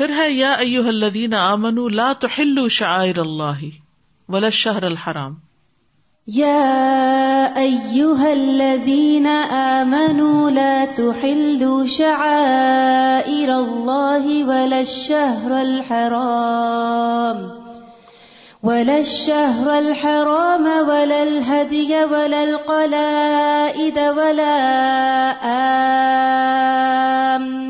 پھر ہے، یا ایو الذین آمنوا، لا تحلوا شعائر اللہ ولا الشہر الحرام۔ يا أيها الذين آمنوا، لا تحلوا شعائر الله ولا الشهر الحرام۔ ولا الشهر الحرام، ولا الهدي ولا القلائد، ولا آمين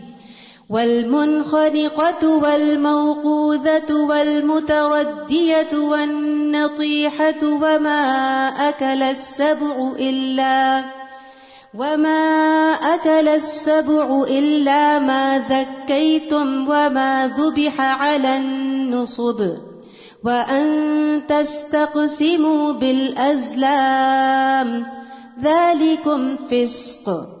والمنخنقة والموقوذة والمتردية والنطيحة وما أكل السبع إلا وما أكل السبع إلا ما ذكيتم وما ذبح على النصب وأن تستقسموا بالأزلام ذلكم فسق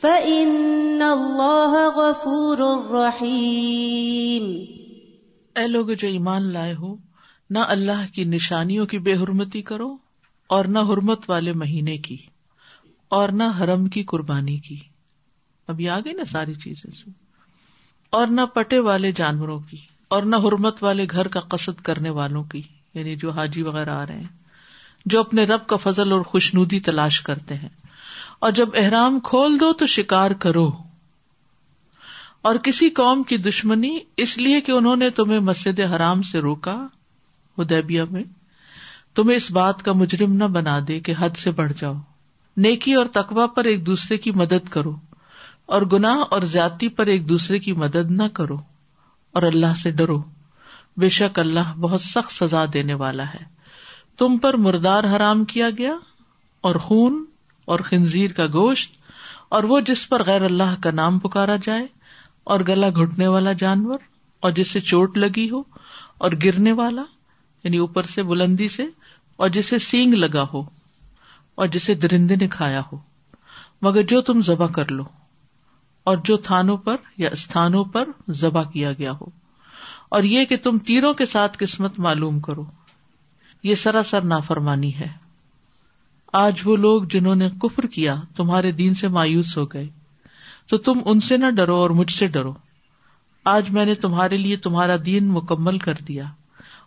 فإن الله غفور رحيم۔ اے لوگ جو ایمان لائے ہو، نہ اللہ کی نشانیوں کی بے حرمتی کرو اور نہ حرمت والے مہینے کی اور نہ حرم کی قربانی کی۔ ابھی آ گئی نا ساری چیزیں۔ سے اور نہ پٹے والے جانوروں کی اور نہ حرمت والے گھر کا قصد کرنے والوں کی یعنی جو حاجی وغیرہ آ رہے ہیں، جو اپنے رب کا فضل اور خوشنودی تلاش کرتے ہیں۔ اور جب احرام کھول دو تو شکار کرو۔ اور کسی قوم کی دشمنی اس لیے کہ انہوں نے تمہیں مسجد حرام سے روکا ادیبیا میں، تمہیں اس بات کا مجرم نہ بنا دے کہ حد سے بڑھ جاؤ۔ نیکی اور تقوا پر ایک دوسرے کی مدد کرو، اور گناہ اور زیادتی پر ایک دوسرے کی مدد نہ کرو۔ اور اللہ سے ڈرو۔ بے شک اللہ بہت سخت سزا دینے والا ہے۔ تم پر مردار حرام کیا گیا اور خون اور خنزیر کا گوشت اور وہ جس پر غیر اللہ کا نام پکارا جائے اور گلا گھٹنے والا جانور اور جس سے چوٹ لگی ہو اور گرنے والا یعنی اوپر سے بلندی سے، اور جسے سینگ لگا ہو اور جسے درندے نے کھایا ہو۔ مگر جو تم ذبح کر لو اور جو تھانوں پر یا استھانوں پر ذبح کیا گیا ہو۔ اور یہ کہ تم تیروں کے ساتھ قسمت معلوم کرو۔ یہ سراسر نافرمانی ہے۔ آج وہ لوگ جنہوں نے کفر کیا تمہارے دین سے مایوس ہو گئے۔ تو تم ان سے نہ ڈرو اور مجھ سے ڈرو۔ آج میں نے تمہارے لیے تمہارا دین مکمل کر دیا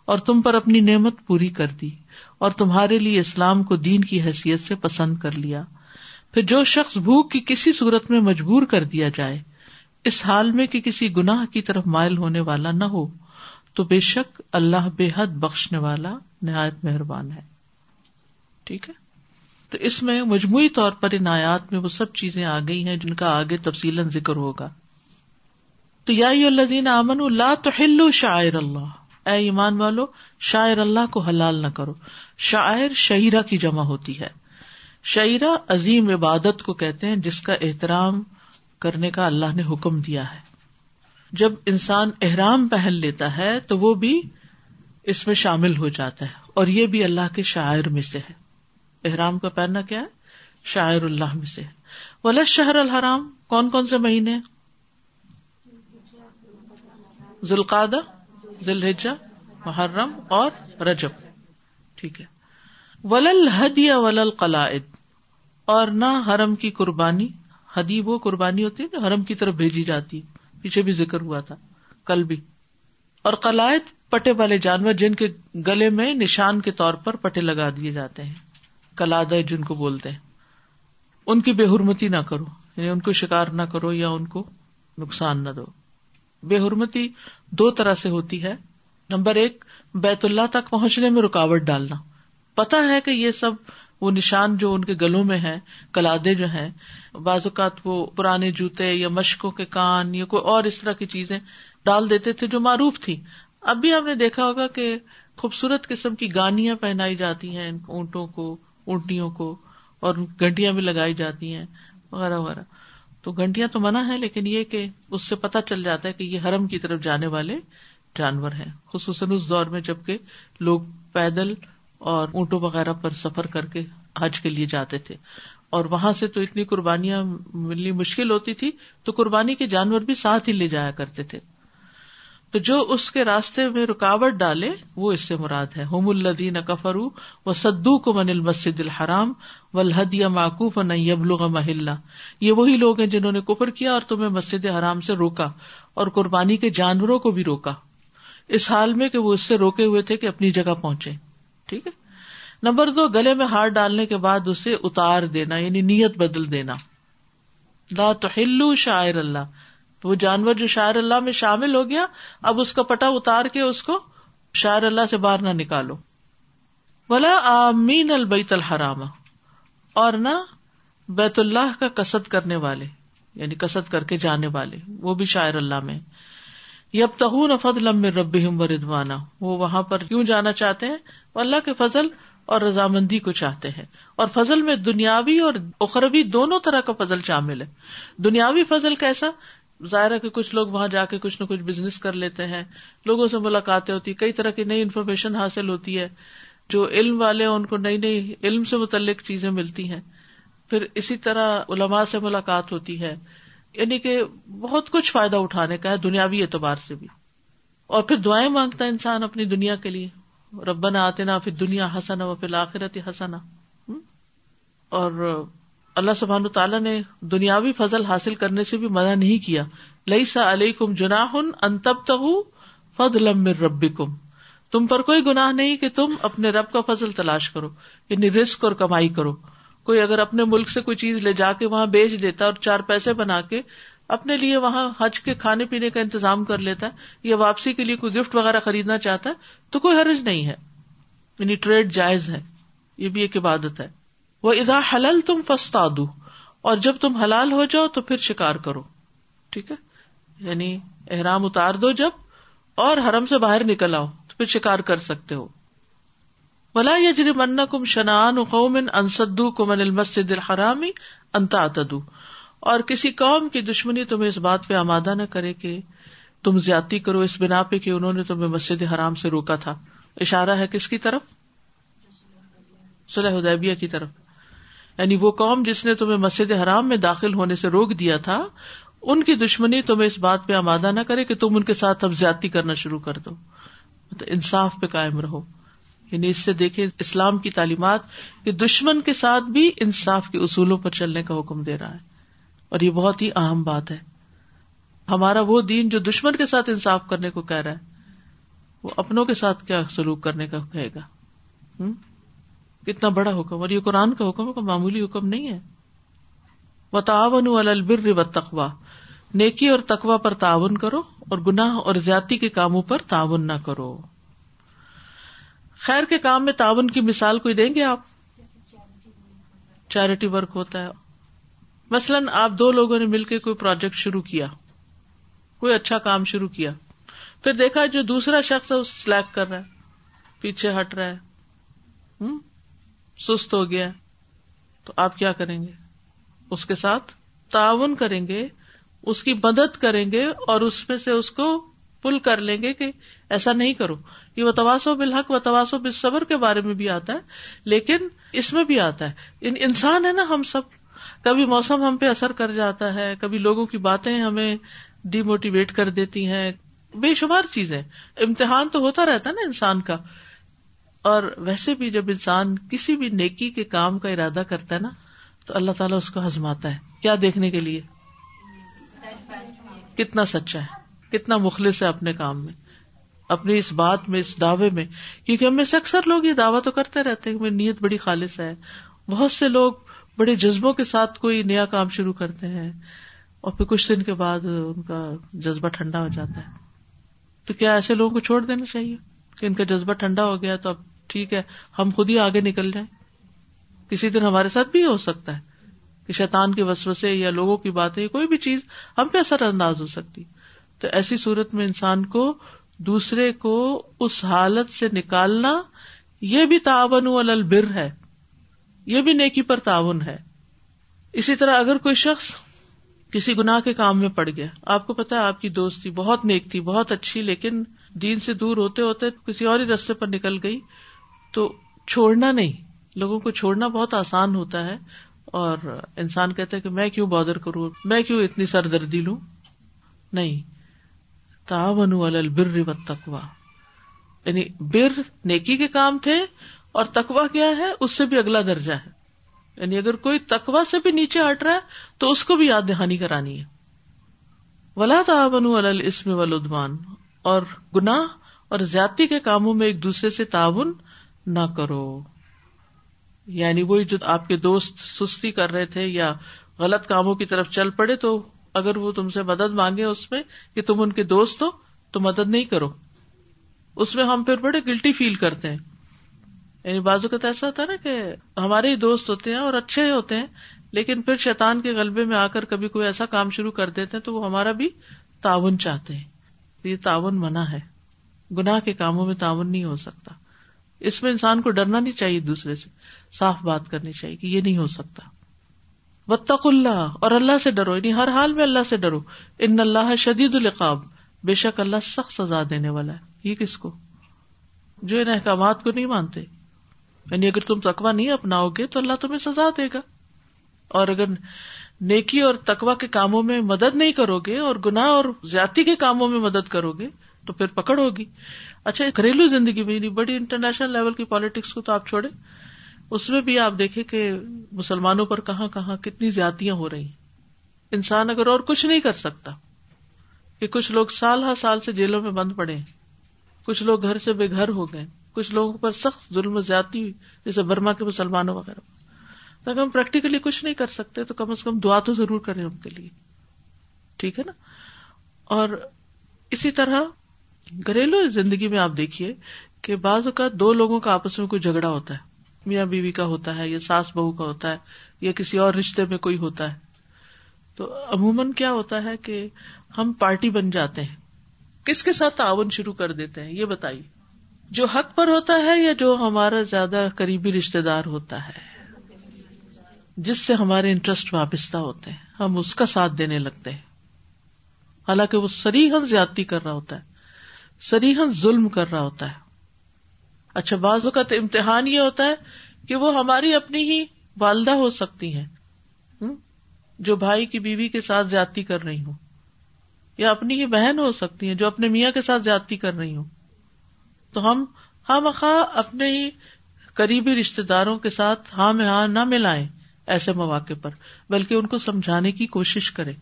اور تم پر اپنی نعمت پوری کر دی اور تمہارے لیے اسلام کو دین کی حیثیت سے پسند کر لیا۔ پھر جو شخص بھوک کی کسی صورت میں مجبور کر دیا جائے، اس حال میں کہ کسی گناہ کی طرف مائل ہونے والا نہ ہو، تو بے شک اللہ بے حد بخشنے والا نہایت مہربان ہے۔ ٹھیک ہے؟ تو اس میں مجموعی طور پر ان آیات میں وہ سب چیزیں آ گئی ہیں جن کا آگے تفصیل ذکر ہوگا۔ تو یا الزین امن اللہ تو شاعر اللہ۔ اے ایمان والو شاعر اللہ کو حلال نہ کرو۔ شاعر شہرا کی جمع ہوتی ہے۔ شعرا عظیم عبادت کو کہتے ہیں جس کا احترام کرنے کا اللہ نے حکم دیا ہے۔ جب انسان احرام پہن لیتا ہے تو وہ بھی اس میں شامل ہو جاتا ہے اور یہ بھی اللہ کے شاعر میں سے ہے۔ احرام کا پہننا کیا ہے؟ شاعر اللہ میں سے۔ ولا شہر الحرام، کون کون سے مہینے؟ ذوالقاد ذوالحجا محرم اور رجب۔ ٹھیک ہے۔ ولل ہدیہ ولل قلائد اور نہ حرم کی قربانی۔ حدیب وہ قربانی ہوتی ہے جو حرم کی طرف بھیجی جاتی پیچھے بھی ذکر ہوا تھا۔ کل بھی۔ اور قلائد پٹے والے جانور جن کے گلے میں نشان کے طور پر پٹے لگا دیے جاتے ہیں۔ کلاد جن کو بولتے ہیں۔ ان کی بے حرمتی نہ کرو۔ یعنی ان کو شکار نہ کرو یا ان کو نقصان نہ دو۔ بے حرمتی دو طرح سے ہوتی ہے۔ نمبر ایک، بیت اللہ تک پہنچنے میں رکاوٹ ڈالنا۔ پتا ہے کہ یہ سب وہ نشان جو ان کے گلوں میں ہے کلادے جو ہیں، بعض اوقات وہ پرانے جوتے یا مشکوں کے کان یا کوئی اور اس طرح کی چیزیں ڈال دیتے تھے جو معروف تھی۔ اب بھی ہم نے دیکھا ہوگا کہ خوبصورت قسم کی گانیاں پہنائی جاتی ہیں اونٹوں کو۔ اونٹنیوں کو اور گنٹیاں بھی لگائی جاتی ہیں، وغیرہ وغیرہ۔ تو گھنٹیاں تو منع ہے لیکن یہ کہ اس سے پتا چل جاتا ہے کہ یہ حرم کی طرف جانے والے جانور ہیں، خصوصاً اس دور میں جبکہ لوگ پیدل اور اونٹوں وغیرہ پر سفر کر کے حج کے لیے جاتے تھے۔ اور وہاں سے تو اتنی قربانیاں ملنی مشکل ہوتی تھی، تو قربانی کے جانور بھی ساتھ ہی لے جایا کرتے تھے۔ تو جو اس کے راستے میں رکاوٹ ڈالے وہ اس سے مراد ہے۔ ہوم الدین کفرو و سدو کو من المسد الحرام و الحدیہ معقوف و محلہ۔ یہ وہی لوگ ہیں جنہوں نے کفر کیا اور تمہیں مسجد حرام سے روکا اور قربانی کے جانوروں کو بھی روکا۔ اس حال میں کہ وہ اس سے روکے ہوئے تھے کہ اپنی جگہ پہنچے۔ ٹھیک ہے؟ نمبر دو، گلے میں ہار ڈالنے کے بعد اسے اتار دینا یعنی نیت بدل دینا۔ لا تو ہلو شاعر اللہ۔ وہ جانور جو شاعر اللہ میں شامل ہو گیا، اب اس کا پٹا اتار کے اس کو شاعر اللہ سے باہر نہ نکالو۔ بلا آمین البیت الحرام، اور نہ بیت اللہ کا کسد کرنے والے یعنی کسد کر کے جانے والے، وہ بھی شاعر اللہ میں۔ یب تہون فد لم رب و ردوانا وہ وہاں پر کیوں جانا چاہتے ہیں؟ وہ اللہ کے فضل اور رضامندی کو چاہتے ہیں۔ اور فضل میں دنیاوی اور اخروی دونوں طرح کا فضل شامل ہے۔ دنیاوی فضل کیسا؟ ظاہر ہے کہ کچھ لوگ وہاں جا کے کچھ نہ کچھ بزنس کر لیتے ہیں۔ لوگوں سے ملاقاتیں ہوتی کئی طرح کی نئی انفارمیشن حاصل ہوتی ہے جو علم والے ان کو نئی نئی علم سے متعلق چیزیں ملتی ہیں۔ پھر اسی طرح علماء سے ملاقات ہوتی ہے۔ یعنی کہ بہت کچھ فائدہ اٹھانے کا ہے دنیاوی اعتبار سے بھی۔ اور پھر دعائیں مانگتا ہے انسان اپنی دنیا کے لیے۔ ربنا آتے نا پھر دنیا ہسنا و پھر آخرت ہسنا اور اللہ سبحان تعالیٰ نے دنیاوی فضل حاصل کرنے سے بھی منع نہیں کیا۔ لئی سا علیہ کم جناح انتب تہ فض لم کم تم پر کوئی گناہ نہیں کہ تم اپنے رب کا فضل تلاش کرو یعنی رسک اور کمائی کرو۔ کوئی اگر اپنے ملک سے کوئی چیز لے جا کے وہاں بیچ دیتا اور چار پیسے بنا کے اپنے لیے وہاں حج کے کھانے پینے کا انتظام کر لیتا ہے یا واپسی کے لیے کوئی گفٹ وغیرہ خریدنا چاہتا ہے تو کوئی حرج نہیں ہے۔ یعنی ٹریڈ جائز ہے۔ یہ بھی ایک عبادت ہے۔ وہ ادا حلل تم فستا دو اور جب تم حلال ہو جاؤ تو پھر شکار کرو۔ ٹھیک ہے؟ یعنی احرام اتار دو جب، اور حرم سے باہر نکل آؤ تو پھر شکار کر سکتے ہو۔ بلا یجری من کم شنان قوم انسدو کمن المسد الحرامی انتا اتدو اور کسی قوم کی دشمنی تمہیں اس بات پہ آمادہ نہ کرے کہ تم زیادتی کرو، اس بنا پہ کہ انہوں نے تمہیں مسجد حرام سے روکا تھا۔ اشارہ ہے کس کی طرف؟ صلح ادیبیہ کی طرف۔ یعنی وہ قوم جس نے تمہیں مسجد حرام میں داخل ہونے سے روک دیا تھا، ان کی دشمنی تمہیں اس بات پہ آمادہ نہ کرے کہ تم ان کے ساتھ اب زیادتی کرنا شروع کر دو۔ مطلب انصاف پہ قائم رہو۔ یعنی اس سے دیکھے اسلام کی تعلیمات کہ دشمن کے ساتھ بھی انصاف کے اصولوں پر چلنے کا حکم دے رہا ہے۔ اور یہ بہت ہی اہم بات ہے۔ ہمارا وہ دین جو دشمن کے ساتھ انصاف کرنے کو کہہ رہا ہے، وہ اپنوں کے ساتھ کیا سلوک کرنے کا کہے گا؟ کتنا بڑا حکم، اور یہ قرآن کا حکم ہے معمولی حکم نہیں ہے۔ وہ تعاون البر و تقوا نیکی اور تقوا پر تعاون کرو، اور گناہ اور زیادتی کے کاموں پر تعاون نہ کرو۔ خیر کے کام میں تعاون کی مثال کوئی دیں گے آپ؟ چیریٹی ورک ہوتا ہے۔ مثلاً آپ دو لوگوں نے مل کے کوئی پروجیکٹ شروع کیا، کوئی اچھا کام شروع کیا، پھر دیکھا جو دوسرا شخص ہے وہ سلیک کر رہا ہے، پیچھے ہٹ رہا ہے۔ سست ہو گیا تو آپ کیا کریں گے؟ اس کے ساتھ تعاون کریں گے، اس کی مدد کریں گے اور اس میں سے اس کو پل کر لیں گے کہ ایسا نہیں کرو۔ یہ وہ تواسو بالحق و تواسو بال صبر کے بارے میں بھی آتا ہے، لیکن اس میں بھی آتا ہے۔ ان انسان ہے نا ہم سب۔ کبھی موسم ہم پہ اثر کر جاتا ہے، کبھی لوگوں کی باتیں ہمیں ڈی موٹیویٹ کر دیتی ہیں۔ بے شمار چیزیں۔ امتحان تو ہوتا رہتا ہے نا انسان کا۔ اور ویسے بھی جب انسان کسی بھی نیکی کے کام کا ارادہ کرتا ہے نا، تو اللہ تعالیٰ اس کو ہزماتا ہے۔ کیا دیکھنے کے لیے؟ کتنا سچا ہے۔ کتنا مخلص ہے اپنے کام میں۔ اپنی اس بات میں، اس دعوے میں۔ کیونکہ ہم میں سے اکثر لوگ یہ دعویٰ تو کرتے رہتے ہیں کہ نیت بڑی خالص ہے۔ بہت سے لوگ بڑے جذبوں کے ساتھ کوئی نیا کام شروع کرتے ہیں اور پھر کچھ دن کے بعد ان کا جذبہ ٹھنڈا ہو جاتا ہے۔ تو کیا ایسے لوگوں کو چھوڑ دینا چاہیے؟ کہ ان کا جذبہ ٹھنڈا ہو گیا تو اب ٹھیک ہے، ہم خود ہی آگے نکل جائیں۔ کسی دن ہمارے ساتھ بھی ہو سکتا ہے کہ شیطان کی وسوسے یا لوگوں کی باتیں، کوئی بھی چیز ہم پہ اثر انداز ہو سکتی۔ تو ایسی صورت میں انسان کو دوسرے کو اس حالت سے نکالنا، یہ بھی تعاون البر ہے۔ یہ بھی نیکی پر تعاون ہے۔ اسی طرح اگر کوئی شخص کسی گناہ کے کام میں پڑ گیا، آپ کو پتا آپ کی دوست تھی بہت نیک تھی، بہت اچھی، لیکن دین سے دور ہوتے ہوتے کسی اور ہی رستے پر نکل گئی۔ تو چھوڑنا نہیں۔ لوگوں کو چھوڑنا بہت آسان ہوتا ہے اور انسان کہتا ہے کہ میں کیوں بادر کروں؟ میں کیوں اتنی سردردی لوں؟ نہیں۔ تاون البر و تکوا یعنی بر نیکی کے کام تھے اور تکوا کیا ہے؟ اس سے بھی اگلا درجہ ہے۔ یعنی اگر کوئی تکوا سے بھی نیچے ہٹ رہا ہے تو اس کو بھی یاد دہانی کرانی ہے۔ ولا تعاون السم ولادمان اور گناہ اور زیادتی کے کاموں میں ایک دوسرے سے تعاون نہ کرو۔ یعنی وہی جو آپ کے دوست سستی کر رہے تھے یا غلط کاموں کی طرف چل پڑے تو اگر وہ تم سے مدد مانگے اس میں کہ تم ان کے دوست ہو تو مدد نہیں کرو۔ اس میں ہم پھر بڑے گلٹی فیل کرتے ہیں۔ یعنی بازو کا تو ایسا ہوتا ہے نا کہ ہمارے ہی دوست ہوتے ہیں اور اچھے ہی ہوتے ہیں، لیکن پھر شیطان کے غلبے میں آ کر کبھی کوئی ایسا کام شروع کر دیتے ہیں تو وہ ہمارا بھی تعاون چاہتے ہیں۔ یہ تعاون منع ہے۔ گناہ کے کاموں میں تعاون نہیں ہو سکتا۔ اس میں انسان کو ڈرنا نہیں چاہیے دوسرے سے۔ صاف بات کرنی چاہیے کہ یہ نہیں ہو سکتا۔ وطق اللہ اور اللہ سے ڈرو یعنی ہر حال میں اللہ سے ڈرو۔ ان اللہ شدید القاب بے شک اللہ سخت سزا دینے والا ہے۔ یہ کس کو؟ جو ان احکامات کو نہیں مانتے۔ یعنی اگر تم تقوا نہیں اپناؤ گے تو اللہ تمہیں سزا دے گا۔ اور اگر نیکی اور تقوا کے کاموں میں مدد نہیں کرو گے اور گناہ اور زیادتی کے کاموں میں مدد کرو گے تو پھر پکڑ ہوگی اچھا گھریلو زندگی میں یعنی بڑی انٹرنیشنل لیول کی پالیٹکس کو تو آپ چھوڑے اس میں بھی آپ دیکھیں کہ مسلمانوں پر کہاں کہاں کتنی زیادتیاں ہو رہی انسان اگر اور کچھ نہیں کر سکتا کہ کچھ لوگ سال ہر سال سے جیلوں میں بند پڑے کچھ لوگ گھر سے بے گھر ہو گئے کچھ لوگوں پر سخت ظلم و زیادتی ہوئی جیسے برما کے مسلمانوں وغیرہ۔ اگر ہم پریکٹیکلی کچھ نہیں کر سکتے تو کم از کم دعا تو ضرور کریں ان کے لیے۔ ٹھیک ہے نا؟ اور اسی طرح گھریلو زندگی میں آپ دیکھیے کہ بعض اوقات دو لوگوں کا آپس میں کوئی جھگڑا ہوتا ہے۔ میاں بیوی کا ہوتا ہے یا ساس بہو کا ہوتا ہے یا کسی اور رشتے میں کوئی ہوتا ہے۔ تو عموماً کیا ہوتا ہے کہ ہم پارٹی بن جاتے ہیں۔ کس کے ساتھ تعاون شروع کر دیتے ہیں؟ یہ بتائیے۔ جو حق پر ہوتا ہے یا جو ہمارا زیادہ قریبی رشتے دار ہوتا ہے؟ جس سے ہمارے انٹرسٹ وابستہ ہوتے ہیں۔ ہم اس کا ساتھ دینے لگتے ہیں۔ حالانکہ وہ سریحن زیادتی کر رہا ہوتا ہے۔ سریحن ظلم کر رہا ہوتا ہے۔ اچھا بعض اوقات امتحان یہ ہوتا ہے کہ وہ ہماری اپنی ہی والدہ ہو سکتی ہیں جو بھائی کی بیوی کے ساتھ زیادتی کر رہی ہوں، یا اپنی ہی بہن ہو سکتی ہیں جو اپنے میاں کے ساتھ زیادتی کر رہی ہوں۔ تو ہم ہاں مخواہ اپنے ہی قریبی رشتے داروں کے ساتھ ہاں میں ہاں نہ ملائیں ایسے مواقع پر، بلکہ ان کو سمجھانے کی کوشش کرے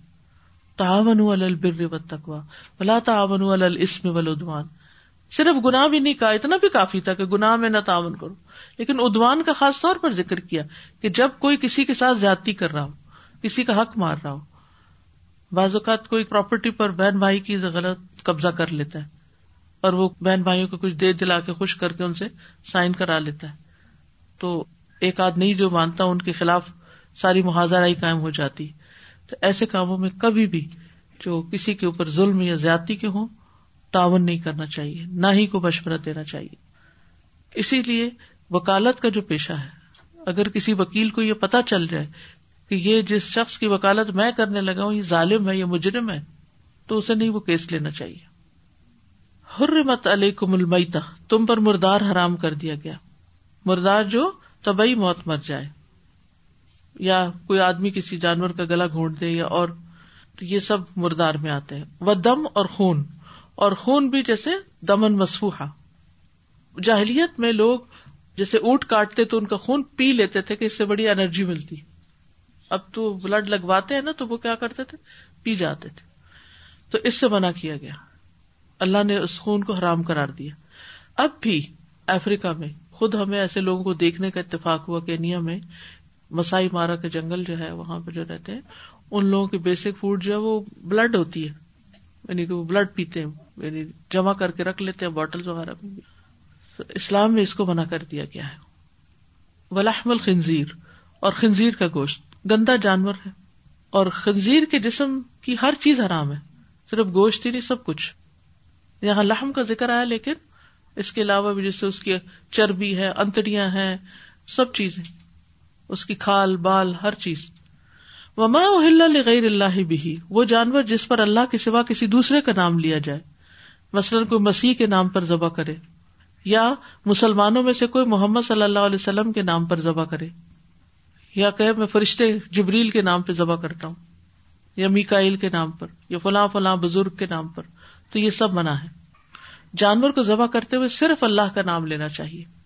تعاون البر و تقوا بلا تعاون السم ولادوان صرف گناہ بھی نہیں کہا، اتنا بھی کافی تھا کہ گناہ میں نہ تعاون کرو۔ لیکن ادوان کا خاص طور پر ذکر کیا کہ جب کوئی کسی کے ساتھ زیادتی کر رہا ہو، کسی کا حق مار رہا ہو، بعض اوقات کوئی پراپرٹی پر بہن بھائی کی غلط قبضہ کر لیتا ہے اور وہ بہن بھائیوں کو کچھ دے دلا کے خوش کر کے ان سے سائن کرا لیتا ہے۔ تو ایک آدھ نہیں جو مانتا ان کے خلاف ساری محاذہ قائم ہو جاتی۔ تو ایسے کاموں میں کبھی بھی جو کسی کے اوپر ظلم یا زیادتی کے ہوں، تعاون نہیں کرنا چاہیے، نہ ہی کو مشورہ دینا چاہیے۔ اسی لیے وکالت کا جو پیشہ ہے، اگر کسی وکیل کو یہ پتا چل جائے کہ یہ جس شخص کی وکالت میں کرنے لگا ہوں، یہ ظالم ہے، یہ مجرم ہے، تو اسے نہیں وہ کیس لینا چاہیے۔ حرمت علیکم المیتا تم پر مردار حرام کر دیا گیا۔ مردار جو طبی موت مر جائے۔ یا کوئی آدمی کسی جانور کا گلا گھونٹ دے یا اور تو یہ سب مردار میں آتے ہیں۔ وہ دم اور خون۔ اور خون بھی جیسے دمن مسفوحا جاہلیت میں لوگ جیسے اونٹ کاٹتے تو ان کا خون پی لیتے تھے کہ اس سے بڑی انرجی ملتی۔ اب تو بلڈ لگواتے ہیں نا تو وہ کیا کرتے تھے؟ پی جاتے تھے۔ تو اس سے منع کیا گیا۔ اللہ نے اس خون کو حرام کرار دیا۔ اب بھی افریقہ میں خود ہمیں ایسے لوگوں کو دیکھنے کا اتفاق ہوا، کینیا میں مسائی مارا کے جنگل جو ہے، وہاں پہ جو رہتے ہیں، ان لوگوں کی بیسک فوڈ جو ہے، وہ بلڈ ہوتی ہے۔ یعنی کہ وہ بلڈ پیتے ہیں۔ یعنی جمع کر کے رکھ لیتے ہیں بوٹل وغیرہ۔ میں اسلام میں اس کو منع کر دیا گیا ہے۔ ولاحم الخنزیر اور خنزیر کا گوشت۔ گندا جانور ہے۔ اور خنزیر کے جسم کی ہر چیز حرام ہے۔ صرف گوشت ہی نہیں، سب کچھ۔ یہاں لحم کا ذکر آیا، لیکن اس کے علاوہ بھی جیسے اس کی چربی ہے، انتڑیاں ہیں، سب چیزیں۔ اس کی کھال بال ہر چیز۔ وما غیر اللہ بھی وہ جانور جس پر اللہ کے سوا کسی دوسرے کا نام لیا جائے۔ مثلاً کوئی مسیح کے نام پر ذبح کرے۔ یا مسلمانوں میں سے کوئی محمد صلی اللہ علیہ وسلم کے نام پر ذبح کرے۔ یا کہ میں فرشتے جبریل کے نام پہ ذبح کرتا ہوں۔ یا میکائل کے نام پر۔ یا فلاں فلاں بزرگ کے نام پر۔ تو یہ سب منع ہے۔ جانور کو ذبح کرتے ہوئے صرف اللہ کا نام لینا چاہیے۔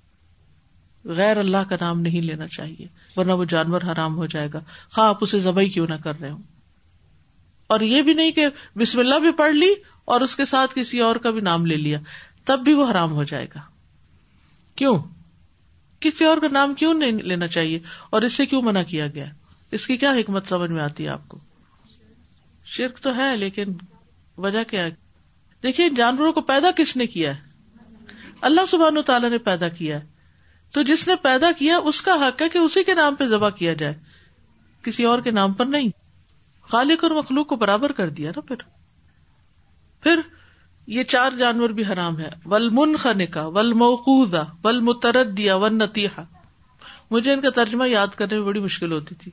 غیر اللہ کا نام نہیں لینا چاہیے، ورنہ وہ جانور حرام ہو جائے گا۔ خواہ آپ اسے ذبح کیوں نہ کر رہے ہوں۔ اور یہ بھی نہیں کہ بسم اللہ بھی پڑھ لی اور اس کے ساتھ کسی اور کا بھی نام لے لیا، تب بھی وہ حرام ہو جائے گا۔ کیوں؟ کسی اور کا نام کیوں نہیں لینا چاہیے؟ اور اس سے کیوں منع کیا گیا؟ اس کی کیا حکمت سمجھ میں آتی ہے آپ کو؟ شرک تو ہے، لیکن وجہ کیا ہے؟ دیکھیے، جانوروں کو پیدا کس نے کیا ہے؟ اللہ سبحان و تعالیٰ نے پیدا کیا ہے۔ تو جس نے پیدا کیا اس کا حق ہے کہ اسی کے نام پہ ذبح کیا جائے۔ کسی اور کے نام پر نہیں۔ خالق اور مخلوق کو برابر کر دیا نا پھر۔ پھر یہ چار جانور بھی حرام ہے ول من خنکا ول موقوزہ ول متردیا ون نتیحا مجھے ان کا ترجمہ یاد کرنے میں بڑی مشکل ہوتی تھی۔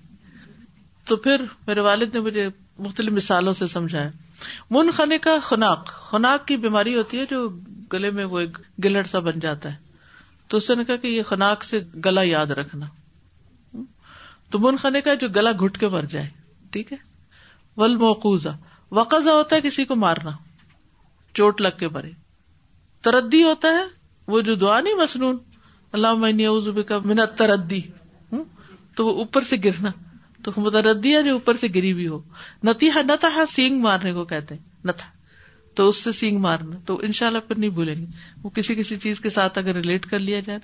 تو پھر میرے والد نے مجھے مختلف مثالوں سے سمجھایا۔ من خنے کا خناق۔ خناق کی بیماری ہوتی ہے جو گلے میں وہ ایک گلڑ سا بن جاتا ہے۔ تو اس نے کہا کہ یہ خناق سے گلا یاد رکھنا۔ تو من خنے کا جو گلا گٹ کے مر جائے، ٹھیک ہے؟ ول موقوزہ وقزا ہوتا ہے کسی کو مارنا، چوٹ لگ کے مرے۔ تردی ہوتا ہے، وہ جو دعا نہیں مصنون اللہ کا منت تردی تو وہ اوپر سے گرنا۔ تو متردی ہے جو اوپر سے گری بھی ہو۔ نتیحا نتہا سینگ مارنے کو کہتے ہیں نتھا تو اس سے سینگ مارنا تو ان شاء اللہ پھر نہیں بھولیں گے۔ وہ کسی کسی چیز کے ساتھ اگر ریلیٹ کر لیا جائے۔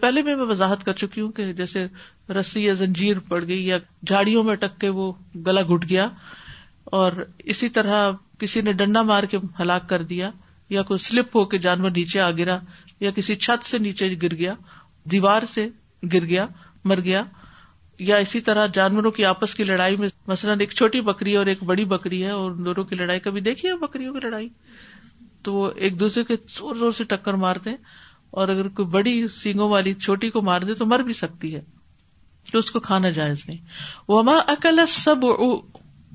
پہلے بھی میں وضاحت کر چکی ہوں کہ جیسے رسی یا زنجیر پڑ گئی یا جھاڑیوں میں ٹک کے وہ گلا گٹ گیا اور اسی طرح کسی نے ڈنڈا مار کے ہلاک کر دیا یا کوئی سلپ ہو کے جانور نیچے آ گرا یا کسی چھت سے نیچے گر گیا، دیوار سے گر گیا، مر گیا یا اسی طرح جانوروں کی آپس کی لڑائی میں مثلاً ایک چھوٹی بکری اور ایک بڑی بکری ہے اور دونوں کی لڑائی کبھی دیکھی ہے بکریوں کی لڑائی؟ تو وہ ایک دوسرے کے زور زور سے ٹکر مارتے ہیں اور اگر کوئی بڑی سینگوں والی چھوٹی کو مار دے تو مر بھی سکتی ہے، تو اس کو کھانا جائز نہیں۔ وہ اکل سب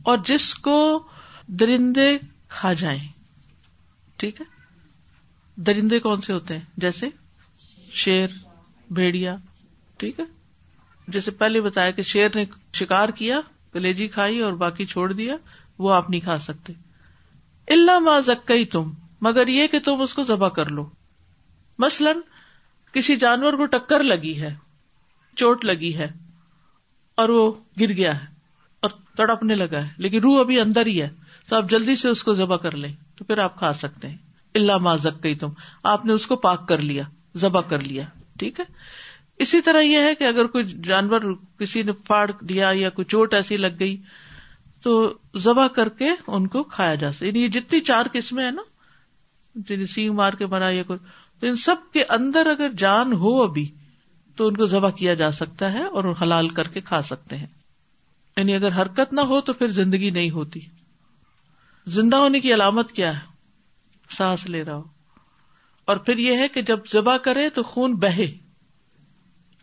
اور جس کو درندے کھا جائیں۔ ٹھیک ہے؟ درندے کون سے ہوتے ہیں؟ جیسے شیر، بھیڑیا۔ ٹھیک ہے؟ جیسے پہلے بتایا کہ شیر نے شکار کیا کلیجی کھائی اور باقی چھوڑ دیا، وہ آپ نہیں کھا سکتے۔ اللہ ما زکئی تم مگر یہ کہ تم اس کو ذبح کر لو۔ مثلاً، کسی جانور کو ٹکر لگی ہے، چوٹ لگی ہے، اور وہ گر گیا ہے، اور تڑپنے لگا ہے، لیکن روح ابھی اندر ہی ہے، تو آپ جلدی سے اس کو ذبح کر لیں، تو پھر آپ کھا سکتے ہیں۔ اللہ ما زکئی تم آپ نے اس کو پاک کر لیا، ذبح کر لیا، ٹھیک ہے؟ اسی طرح یہ ہے کہ اگر کوئی جانور کسی نے پھاڑ دیا یا کوئی چوٹ ایسی لگ گئی تو ذبح کر کے ان کو کھایا جا سکتا یعنی یہ جتنی چار قسمیں ہیں نا جن سینگ مار کے بنا یا کوئی، تو ان سب کے اندر اگر جان ہو ابھی، تو ان کو ذبح کیا جا سکتا ہے اور حلال کر کے کھا سکتے ہیں۔ یعنی اگر حرکت نہ ہو تو پھر زندگی نہیں ہوتی۔ زندہ ہونے کی علامت کیا ہے؟ سانس لے رہا ہو۔ اور پھر یہ ہے کہ جب ذبح کرے تو خون بہے۔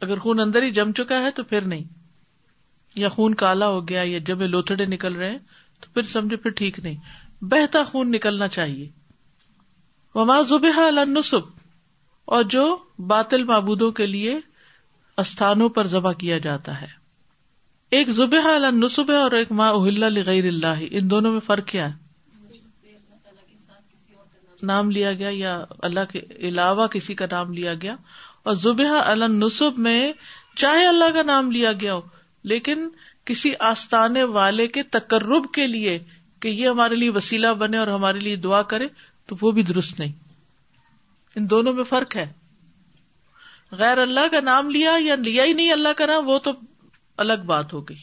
اگر خون اندر ہی جم چکا ہے تو پھر نہیں۔ یا خون کالا ہو گیا یا جب لوتھڑے نکل رہے تو پھر سمجھے پھر ٹھیک نہیں۔ بہتا خون نکلنا چاہیے۔ وما زبہ نصب اور جو باطل معبودوں کے لیے استھانوں پر ذبح کیا جاتا ہے۔ ایک زبہ نصب ہے اور ایک ماں اہل غیر اللہ۔ ان دونوں میں فرق کیا ہے؟ نام لیا گیا یا اللہ کے علاوہ کسی کا نام لیا گیا۔ اور زبہ النصب میں چاہے اللہ کا نام لیا گیا ہو، لیکن کسی آستانے والے کے تقرب کے لیے کہ یہ ہمارے لیے وسیلہ بنے اور ہمارے لیے دعا کرے، تو وہ بھی درست نہیں۔ ان دونوں میں فرق ہے۔ غیر اللہ کا نام لیا یا لیا ہی نہیں اللہ کا نام، وہ تو الگ بات ہو گئی۔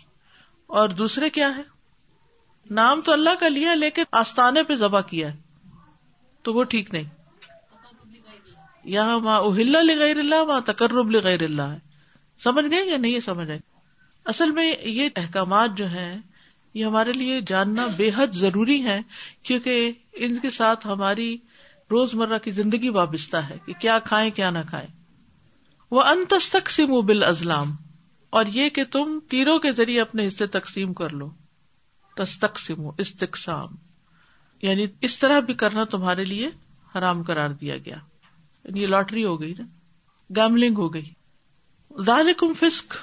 اور دوسرے کیا ہے نام تو اللہ کا لیا، لیکن آستانے پہ ذبح کیا ہے، تو وہ ٹھیک نہیں۔ یہاں ماں اہل غیر اللہ وہاں تقرب لغیر اللہ ہے۔ سمجھ گئے یا نہیں سمجھ آئے اصل میں یہ احکامات جو ہیں، یہ ہمارے لیے جاننا بے حد ضروری ہے کیونکہ ان کے ساتھ ہماری روز مرہ کی زندگی وابستہ ہے کہ کیا کھائیں، کیا نہ کھائیں۔ وہ انتستقسیم بال ازلام اور یہ کہ تم تیروں کے ذریعے اپنے حصے تقسیم کر لو۔ تستقسیم استقسام یعنی اس طرح بھی کرنا تمہارے لیے حرام قرار دیا گیا۔ یعنی یہ لاٹری ہو گئی نا، گیملنگ ہو گئی۔ ذالکم فسق،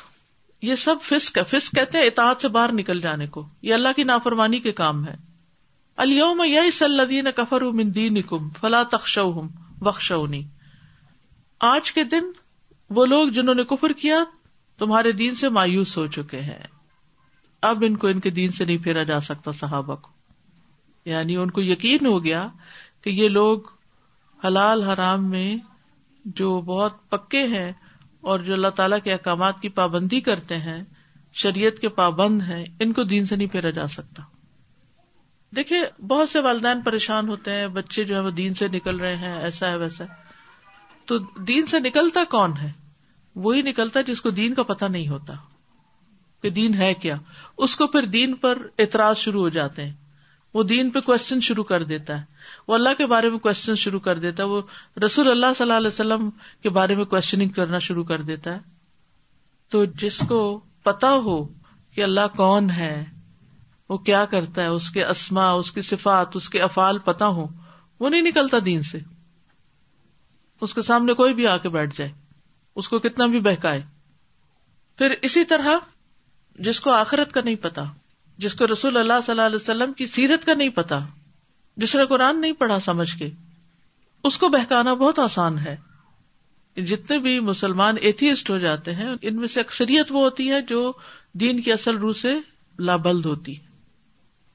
یہ سب فسق ہے۔ فسق کہتے ہیں اطاعت سے باہر نکل جانے کو۔ یہ اللہ کی نافرمانی کے کام ہے۔ الوم الدین کفر من دینکم فلا تخشوہم وخشونی آج کے دن وہ لوگ جنہوں نے کفر کیا، تمہارے دین سے مایوس ہو چکے ہیں۔ اب ان کو ان کے دین سے نہیں پھیرا جا سکتا صحابہ کو۔ یعنی ان کو یقین ہو گیا کہ یہ لوگ حلال حرام میں جو بہت پکے ہیں اور جو اللہ تعالیٰ کے احکامات کی پابندی کرتے ہیں، شریعت کے پابند ہیں، ان کو دین سے نہیں پھیرا جا سکتا۔ دیکھیے، بہت سے والدین پریشان ہوتے ہیں، بچے جو ہے وہ دین سے نکل رہے ہیں، ایسا ہے، ویسا تو دین سے نکلتا کون ہے؟ وہی نکلتا جس کو دین کا پتہ نہیں ہوتا کہ دین ہے کیا۔ اس کو پھر دین پر اعتراض شروع ہو جاتے ہیں۔ وہ دین پہ کوشچن شروع کر دیتا ہے۔ وہ اللہ کے بارے میں کوشچن شروع کر دیتا ہے۔ وہ رسول اللہ صلی اللہ علیہ وسلم کے بارے میں کوشچنگ کرنا شروع کر دیتا ہے۔ تو جس کو پتا ہو کہ اللہ کون ہے، وہ کیا کرتا ہے، اس کے اسما اس کی صفات، اس کے افعال پتا ہو وہ نہیں نکلتا دین سے۔ اس کے سامنے کوئی بھی آ کے بیٹھ جائے۔ اس کو کتنا بھی بہکائے۔ پھر اسی طرح جس کو آخرت کا نہیں پتا۔ جس کو رسول اللہ صلی اللہ علیہ وسلم کی سیرت کا نہیں پتا، جس نے قرآن نہیں پڑھا سمجھ کے، اس کو بہکانا بہت آسان ہے۔ جتنے بھی مسلمان ایتھیسٹ ہو جاتے ہیں، ان میں سے اکثریت وہ ہوتی ہے جو دین کی اصل روح سے لابلد ہوتی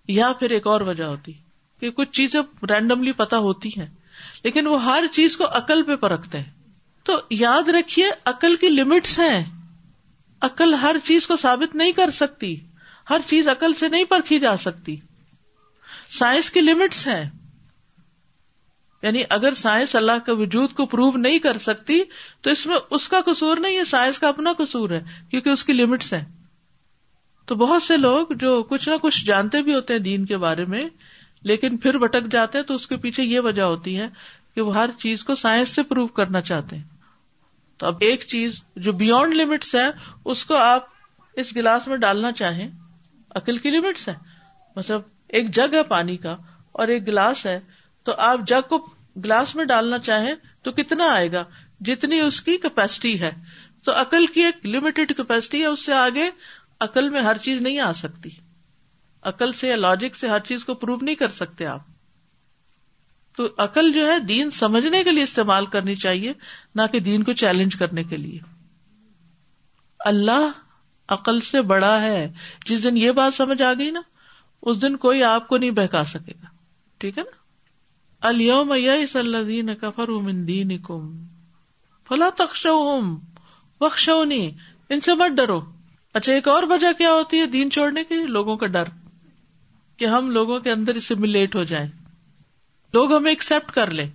یا پھر ایک اور وجہ ہوتی کہ کچھ چیزیں رینڈملی پتا ہوتی ہیں، لیکن وہ ہر چیز کو عقل پہ پرکھتے ہیں۔ تو یاد رکھیے، عقل کی لمٹس ہیں۔ عقل ہر چیز کو ثابت نہیں کر سکتی۔ ہر چیز عقل سے نہیں پرکھی جا سکتی۔ سائنس کی لمٹس ہیں۔ یعنی اگر سائنس اللہ کے وجود کو پروو نہیں کر سکتی، تو اس میں اس کا قصور نہیں ہے، سائنس کا اپنا قصور ہے، کیونکہ اس کی لمٹس ہیں۔ تو بہت سے لوگ جو کچھ نہ کچھ جانتے بھی ہوتے ہیں دین کے بارے میں، لیکن پھر بٹک جاتے ہیں تو اس کے پیچھے یہ وجہ ہوتی ہے کہ وہ ہر چیز کو سائنس سے پروو کرنا چاہتے ہیں۔ تو اب ایک چیز جو بیونڈ لمٹس ہے، اس کو آپ اس گلاس میں ڈالنا چاہیں۔ عقل کی لمٹس ہے مطلب ایک جگ ہے پانی کا اور ایک گلاس ہے۔ تو آپ جگ کو گلاس میں ڈالنا چاہیں تو کتنا آئے گا؟ جتنی اس کی کیپیسٹی ہے۔ تو عقل کی ایک لمیٹڈ کیپیسٹی ہے، اس سے آگے عقل میں ہر چیز نہیں آ سکتی۔ عقل سے یا لاجک سے ہر چیز کو پروو نہیں کر سکتے آپ۔ تو عقل جو ہے دین سمجھنے کے لیے استعمال کرنی چاہیے، نہ کہ دین کو چیلنج کرنے کے لیے۔ اللہ عقل سے بڑا ہے، جس دن یہ بات سمجھ آ گئی نا، اس دن کوئی آپ کو نہیں بہکا سکے گا۔ ٹھیک ہے نا؟ الوم الدین کفر دین کم فلا تخش بخشونی ان سے مت ڈرو۔ اچھا ایک اور وجہ کیا ہوتی ہے دین چھوڑنے کی؟ لوگوں کا ڈر، کہ ہم لوگوں کے اندر اس ہو جائیں۔ لوگ ہمیں ایکسپٹ کر لیں۔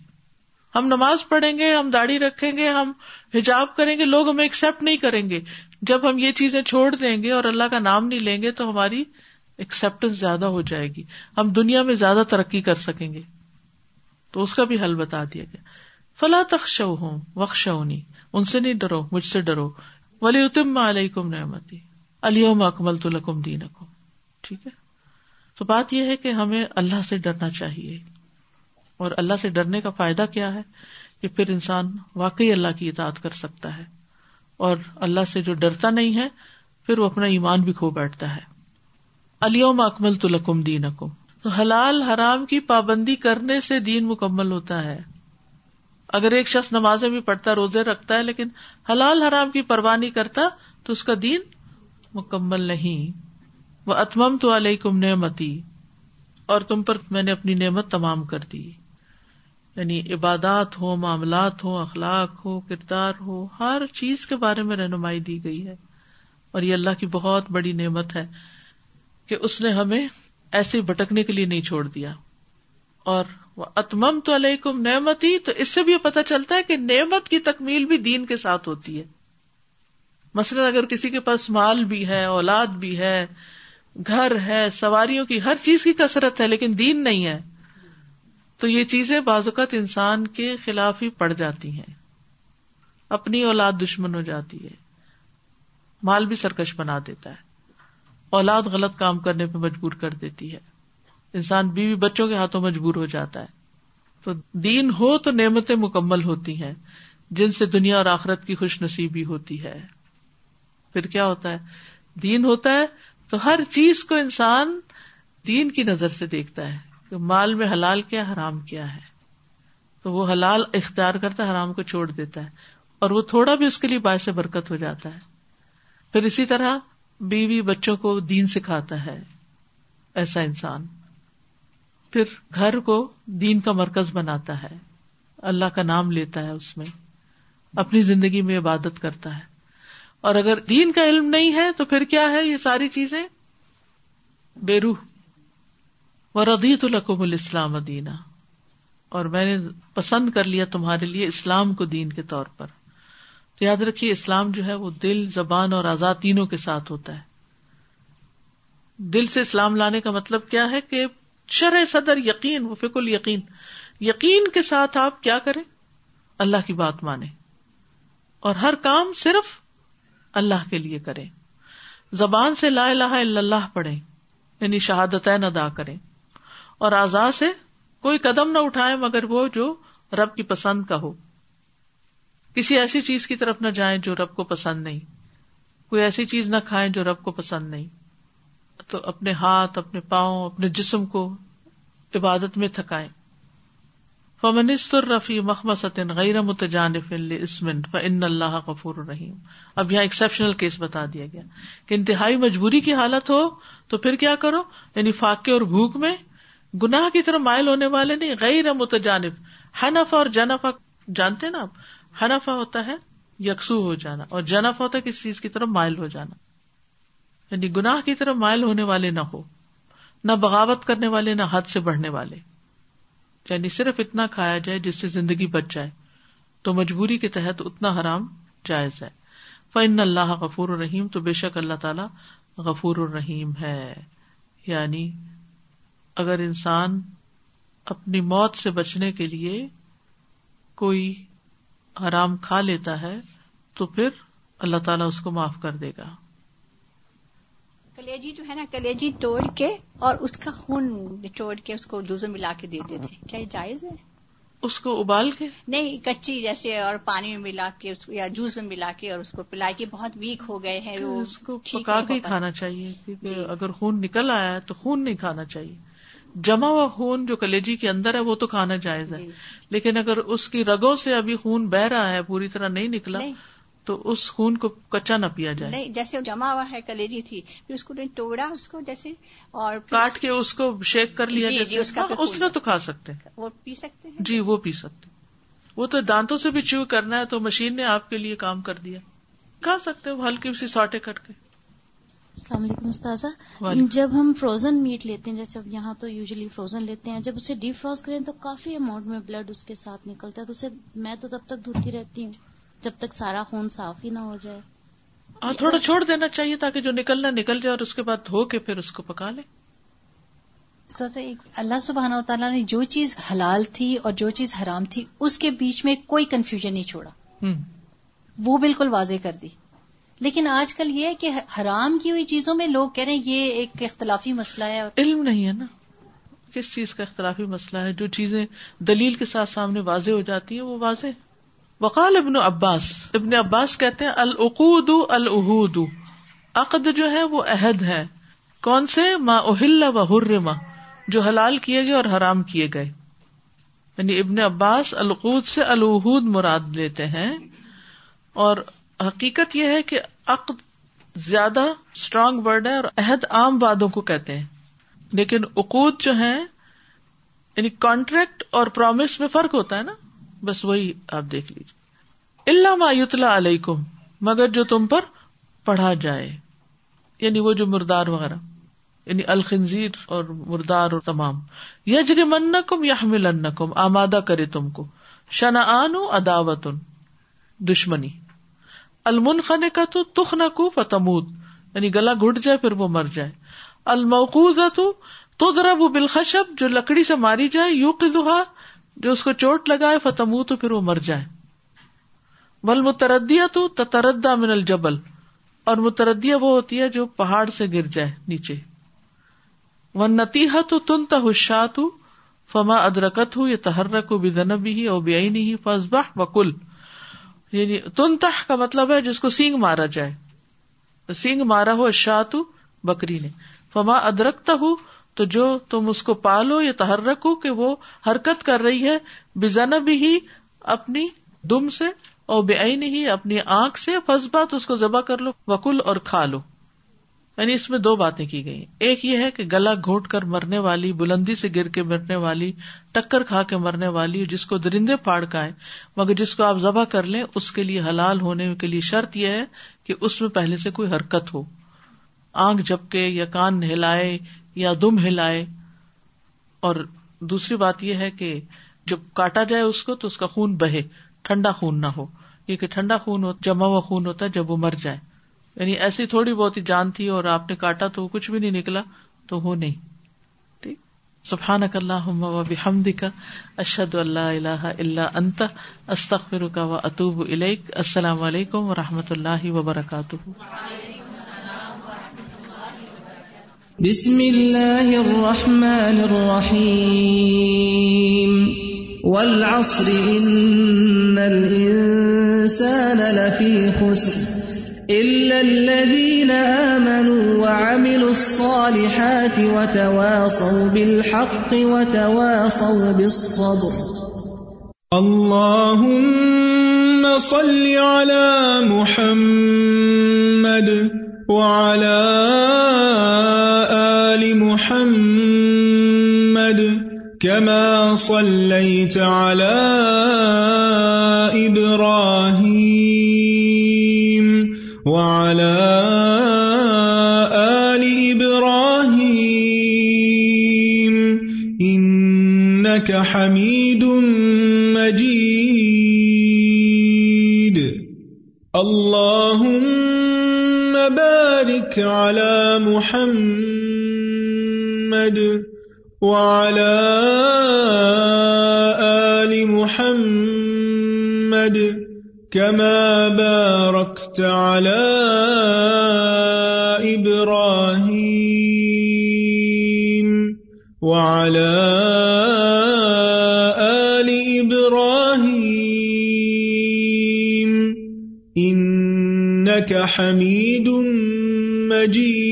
ہم نماز پڑھیں گے، ہم داڑھی رکھیں گے، ہم حجاب کریں گے، لوگ ہمیں ایکسپٹ نہیں کریں گے۔ جب ہم یہ چیزیں چھوڑ دیں گے اور اللہ کا نام نہیں لیں گے تو ہماری ایکسپٹینس زیادہ ہو جائے گی۔ ہم دنیا میں زیادہ ترقی کر سکیں گے۔ تو اس کا بھی حل بتا دیا گیا۔ فلا تخش ہوں وخشونی ان سے نہیں ڈرو، مجھ سے ڈرو۔ ولی اتم علیہ کم نعمتی علی اکمل تو لکم دین ٹھیک ہے؟ تو بات یہ ہے کہ ہمیں اللہ سے ڈرنا چاہیے۔ اور اللہ سے ڈرنے کا فائدہ کیا ہے کہ پھر انسان واقعی اللہ کی اطاعت کر سکتا ہے۔ اور اللہ سے جو ڈرتا نہیں ہے، پھر وہ اپنا ایمان بھی کھو بیٹھتا ہے۔ علیوم اکمل تو لکم دین اکم تو حلال حرام کی پابندی کرنے سے دین مکمل ہوتا ہے۔ اگر ایک شخص نمازیں بھی پڑھتا، روزے رکھتا ہے، لیکن حلال حرام کی پرواہ نہیں کرتا، تو اس کا دین مکمل نہیں۔ وہ اتمم تو علیہ کم نعمتی اور تم پر میں نے اپنی نعمت تمام کر دی۔ یعنی عبادات ہو معاملات ہو اخلاق ہو کردار ہو ہر چیز کے بارے میں رہنمائی دی گئی ہے۔ اور یہ اللہ کی بہت بڑی نعمت ہے کہ اس نے ہمیں ایسے بھٹکنے کے لیے نہیں چھوڑ دیا۔ اور وہ اتمم تو علیکم نعمت ہی تو اس سے بھی پتا چلتا ہے کہ نعمت کی تکمیل بھی دین کے ساتھ ہوتی ہے۔ مثلاً اگر کسی کے پاس مال بھی ہے، اولاد بھی ہے، گھر ہے، سواریوں کی ہر چیز کی کثرت ہے، لیکن دین نہیں ہے۔ تو یہ چیزیں بعض اوقات انسان کے خلاف ہی پڑ جاتی ہیں۔ اپنی اولاد دشمن ہو جاتی ہے۔ مال بھی سرکش بنا دیتا ہے۔ اولاد غلط کام کرنے پہ مجبور کر دیتی ہے۔ انسان بیوی بچوں کے ہاتھوں مجبور ہو جاتا ہے۔ تو دین ہو تو نعمتیں مکمل ہوتی ہیں۔ جن سے دنیا اور آخرت کی خوش نصیبی ہوتی ہے۔ پھر کیا ہوتا ہے؟ دین ہوتا ہے تو ہر چیز کو انسان دین کی نظر سے دیکھتا ہے۔ کہ مال میں حلال کیا حرام کیا ہے۔ تو وہ حلال اختیار کرتا ہے، حرام کو چھوڑ دیتا ہے۔ اور وہ تھوڑا بھی اس کے لیے باعث برکت ہو جاتا ہے۔ پھر اسی طرح بیوی بچوں کو دین سکھاتا ہے، ایسا انسان۔ پھر گھر کو دین کا مرکز بناتا ہے۔ اللہ کا نام لیتا ہے اس میں۔ اپنی زندگی میں عبادت کرتا ہے۔ اور اگر دین کا علم نہیں ہے تو پھر کیا ہے یہ ساری چیزیں؟ بے روح۔ و ردیت القم الاسلام دینا۔ اور میں نے پسند کر لیا تمہارے لیے اسلام کو دین کے طور پر۔ تو یاد رکھیے، اسلام جو ہے وہ دل، زبان اور آزاد تینوں کے ساتھ ہوتا ہے۔ دل سے اسلام لانے کا مطلب کیا ہے کہ شرح صدر یقین، وہ فکل یقین۔ یقین کے ساتھ آپ کیا کریں؟ اللہ کی بات مانے اور ہر کام صرف اللہ کے لیے کریں۔ زبان سے لا الہ الا اللہ پڑھے یعنی شہادت ادا کریں۔ اور آزاد سے کوئی قدم نہ اٹھائے مگر وہ جو رب کی پسند کا ہو۔ کسی ایسی چیز کی طرف نہ جائیں جو رب کو پسند نہیں۔ کوئی ایسی چیز نہ کھائیں جو رب کو پسند نہیں۔ تو اپنے ہاتھ، اپنے پاؤں، اپنے جسم کو عبادت میں تھکائیں۔ فمنستر رفیع مخمص غیر متجانف اسمن فن اللہ غفور الرحیم اب یہاں ایکسپشنل کیس بتا دیا گیا کہ انتہائی مجبوری کی حالت ہو تو پھر کیا کرو؟ یعنی فاقے اور بھوک میں گناہ کی طرف مائل ہونے والے نہیں، غیر متجانف حنف اور جنفا جانتے نا آپ؟ حنفا ہوتا ہے یکسو ہو جانا اور جنف ہوتا ہے کسی چیز کی طرف مائل ہو جانا۔ یعنی گناہ کی طرف مائل ہونے والے نہ ہو، نہ بغاوت کرنے والے، نہ حد سے بڑھنے والے۔ یعنی صرف اتنا کھایا جائے جس سے زندگی بچ جائے۔ تو مجبوری کے تحت اتنا حرام جائز ہے۔ فن اللہ غفور الرحیم تو بے شک اللہ تعالی غفور الرحیم ہے۔ یعنی اگر انسان اپنی موت سے بچنے کے لیے کوئی حرام کھا لیتا ہے تو پھر اللہ تعالیٰ اس کو معاف کر دے گا۔ کلیجی جو ہے نا کلیجی توڑ کے اور اس کا خون نچوڑ کے اس کو جوز میں ملا کے دیتے تھے کیا یہ جائز ہے؟ اس کو ابال کے؟ نہیں کچی جیسے اور پانی میں ملا کے یا جوس میں ملا کے اور اس کو پلا کے بہت ویک ہو گئے ہیں وہ اس کو پکا کے کھانا چاہیے۔ کیونکہ جی۔ اگر خون نکل آیا ہے تو خون نہیں کھانا چاہیے۔ جمع ہوا خون جو کلیجی کے اندر ہے وہ تو کھانا جائز ہے جی۔ لیکن اگر اس کی رگوں سے ابھی خون بہ رہا ہے پوری طرح نہیں نکلا تو اس خون کو کچا نہ پیا جائے۔ نہیں جیسے جمع ہوا ہے کلیجی تھی پھر اس کو توڑا اس کو جیسے اور کاٹ کے اس کو شیک کر لیا جی, جی، اس کا ہاں، اس میں تو کھا سکتے ہیں۔ وہ پی سکتے ہیں؟ جی وہ پی سکتے وہ تو دانتوں سے بھی چو کرنا ہے تو مشین نے آپ کے لیے کام کر دیا۔ کھا سکتے ہلکی سی ساٹے کٹ کے۔ السلام علیکم استاذہ۔ جب ہم فروزن میٹ لیتے ہیں جیسے یہاں تو یوزلی فروزن لیتے ہیں جب اسے ڈیپ فروز کریں تو کافی اماؤنٹ میں بلڈ اس کے ساتھ نکلتا ہے۔ تو اسے میں تو تب تک دھوتی رہتی ہوں جب تک سارا خون صاف ہی نہ ہو جائے۔ اور تھوڑا چھوڑ دینا چاہیے تاکہ جو نکلنا نکل جائے اور اس کے بعد دھو کے پھر اس کو پکا لے اللہ سبحانہ و تعالیٰ نے جو چیز حلال تھی اور جو چیز حرام تھی اس کے بیچ میں کوئی کنفیوژن نہیں چھوڑا۔ وہ بالکل واضح کر دی۔ لیکن آج کل یہ ہے کہ حرام کی ہوئی چیزوں میں لوگ کہہ رہے ہیں یہ ایک اختلافی مسئلہ ہے علم نہیں ہے نا کس چیز کا اختلافی مسئلہ ہے جو چیزیں دلیل کے ساتھ سامنے واضح ہو جاتی ہیں وہ واضح وقال ابن عباس ابن عباس کہتے ہیں العقود العہود عقد جو ہے وہ عہد ہے کون سے ما اہل و حرما جو حلال کیے گئے اور حرام کیے گئے یعنی ابن عباس القود سے العہود مراد لیتے ہیں اور حقیقت یہ ہے کہ عقد زیادہ اسٹرانگ ورڈ ہے اور عہد عام وادوں کو کہتے ہیں۔ لیکن اقود جو ہے یعنی کانٹریکٹ اور پرومس میں فرق ہوتا ہے نا۔ بس وہی آپ دیکھ لیجیے اللہ مایوتلا علیکم مگر جو تم پر پڑھا جائے۔ یعنی وہ جو مردار وغیرہ۔ یعنی الخنزیر اور مردار اور تمام۔ یجر من کم یا مل کم آمادہ کرے تم کو۔ شنا آن دشمنی۔ المن خن کا تو تخ نہ کو فتمود یعنی گلا گٹ جائے پھر وہ مر جائے۔ الموقوز تو ذرا وہ بالخشب، جو لکڑی سے ماری جائے یو قزا جو اس کو چوٹ لگائے فتمو تو پھر وہ مر جائے۔ بل متردیا تو تردہ من الجبل، اور متردیا وہ ہوتی ہے جو پہاڑ سے گر جائے نیچے۔ ون نتیحا تو تن تشات فما ادرکت ہوں یہ تحرک بھی دنبی ہی اور بے نہیں فضبہ وکل۔ یعنی تنتح کا مطلب ہے جس کو سینگ مارا جائے۔ سینگ مارا ہو شاہ بکری نے۔ فما ادرکتا ہوں تو جو تم اس کو پالو، یا تحرک ہو کہ وہ حرکت کر رہی ہے بزن بھی ہی اپنی دم سے اور بے ہی اپنی آنکھ سے فسبا اس کو ذبح کر لو، وکل اور کھا لو۔ یعنی اس میں دو باتیں کی گئی ایک یہ ہے کہ گلا گھونٹ کر مرنے والی، بلندی سے گر کے مرنے والی، ٹکر کھا کے مرنے والی، جس کو درندے پاڑ کا ہے مگر جس کو آپ ذبح کر لیں، اس کے لیے حلال ہونے کے لیے شرط یہ ہے کہ اس میں پہلے سے کوئی حرکت ہو۔ آنکھ جھپکے یا کان ہلائے یا دم ہلائے۔ اور دوسری بات یہ ہے کہ جب کاٹا جائے اس کو تو اس کا خون بہے، ٹھنڈا خون نہ ہو۔ کیونکہ ٹھنڈا خون ہو، جمع ہوا خون ہوتا ہے جب وہ مر جائے۔ یعنی ایسی تھوڑی بہت ہی جان تھی اور آپ نے کاٹا تو کچھ بھی نہیں نکلا، تو وہ نہیں۔ ٹھیک۔ سبحان اک بحمد کا اشد اللہ اللہ اللہ انت استخر کا و اطوب السلام علیکم و رحمۃ اللہ وبرکاتہ۔ بسم اللہ الرحمن الرحیم۔ والعصر، ان الانسان لفی خسر۔ الا الذين امنوا وعملوا الصالحات وتواصوا بالحق وتواصوا بالصبر اللهم صل على محمد وعلى آل محمد كما صليت على إبراهيم إنك حميد مجيد. اللهم بارك على محمد وعلى آل محمد كما باركت على إنك حميد مجيد.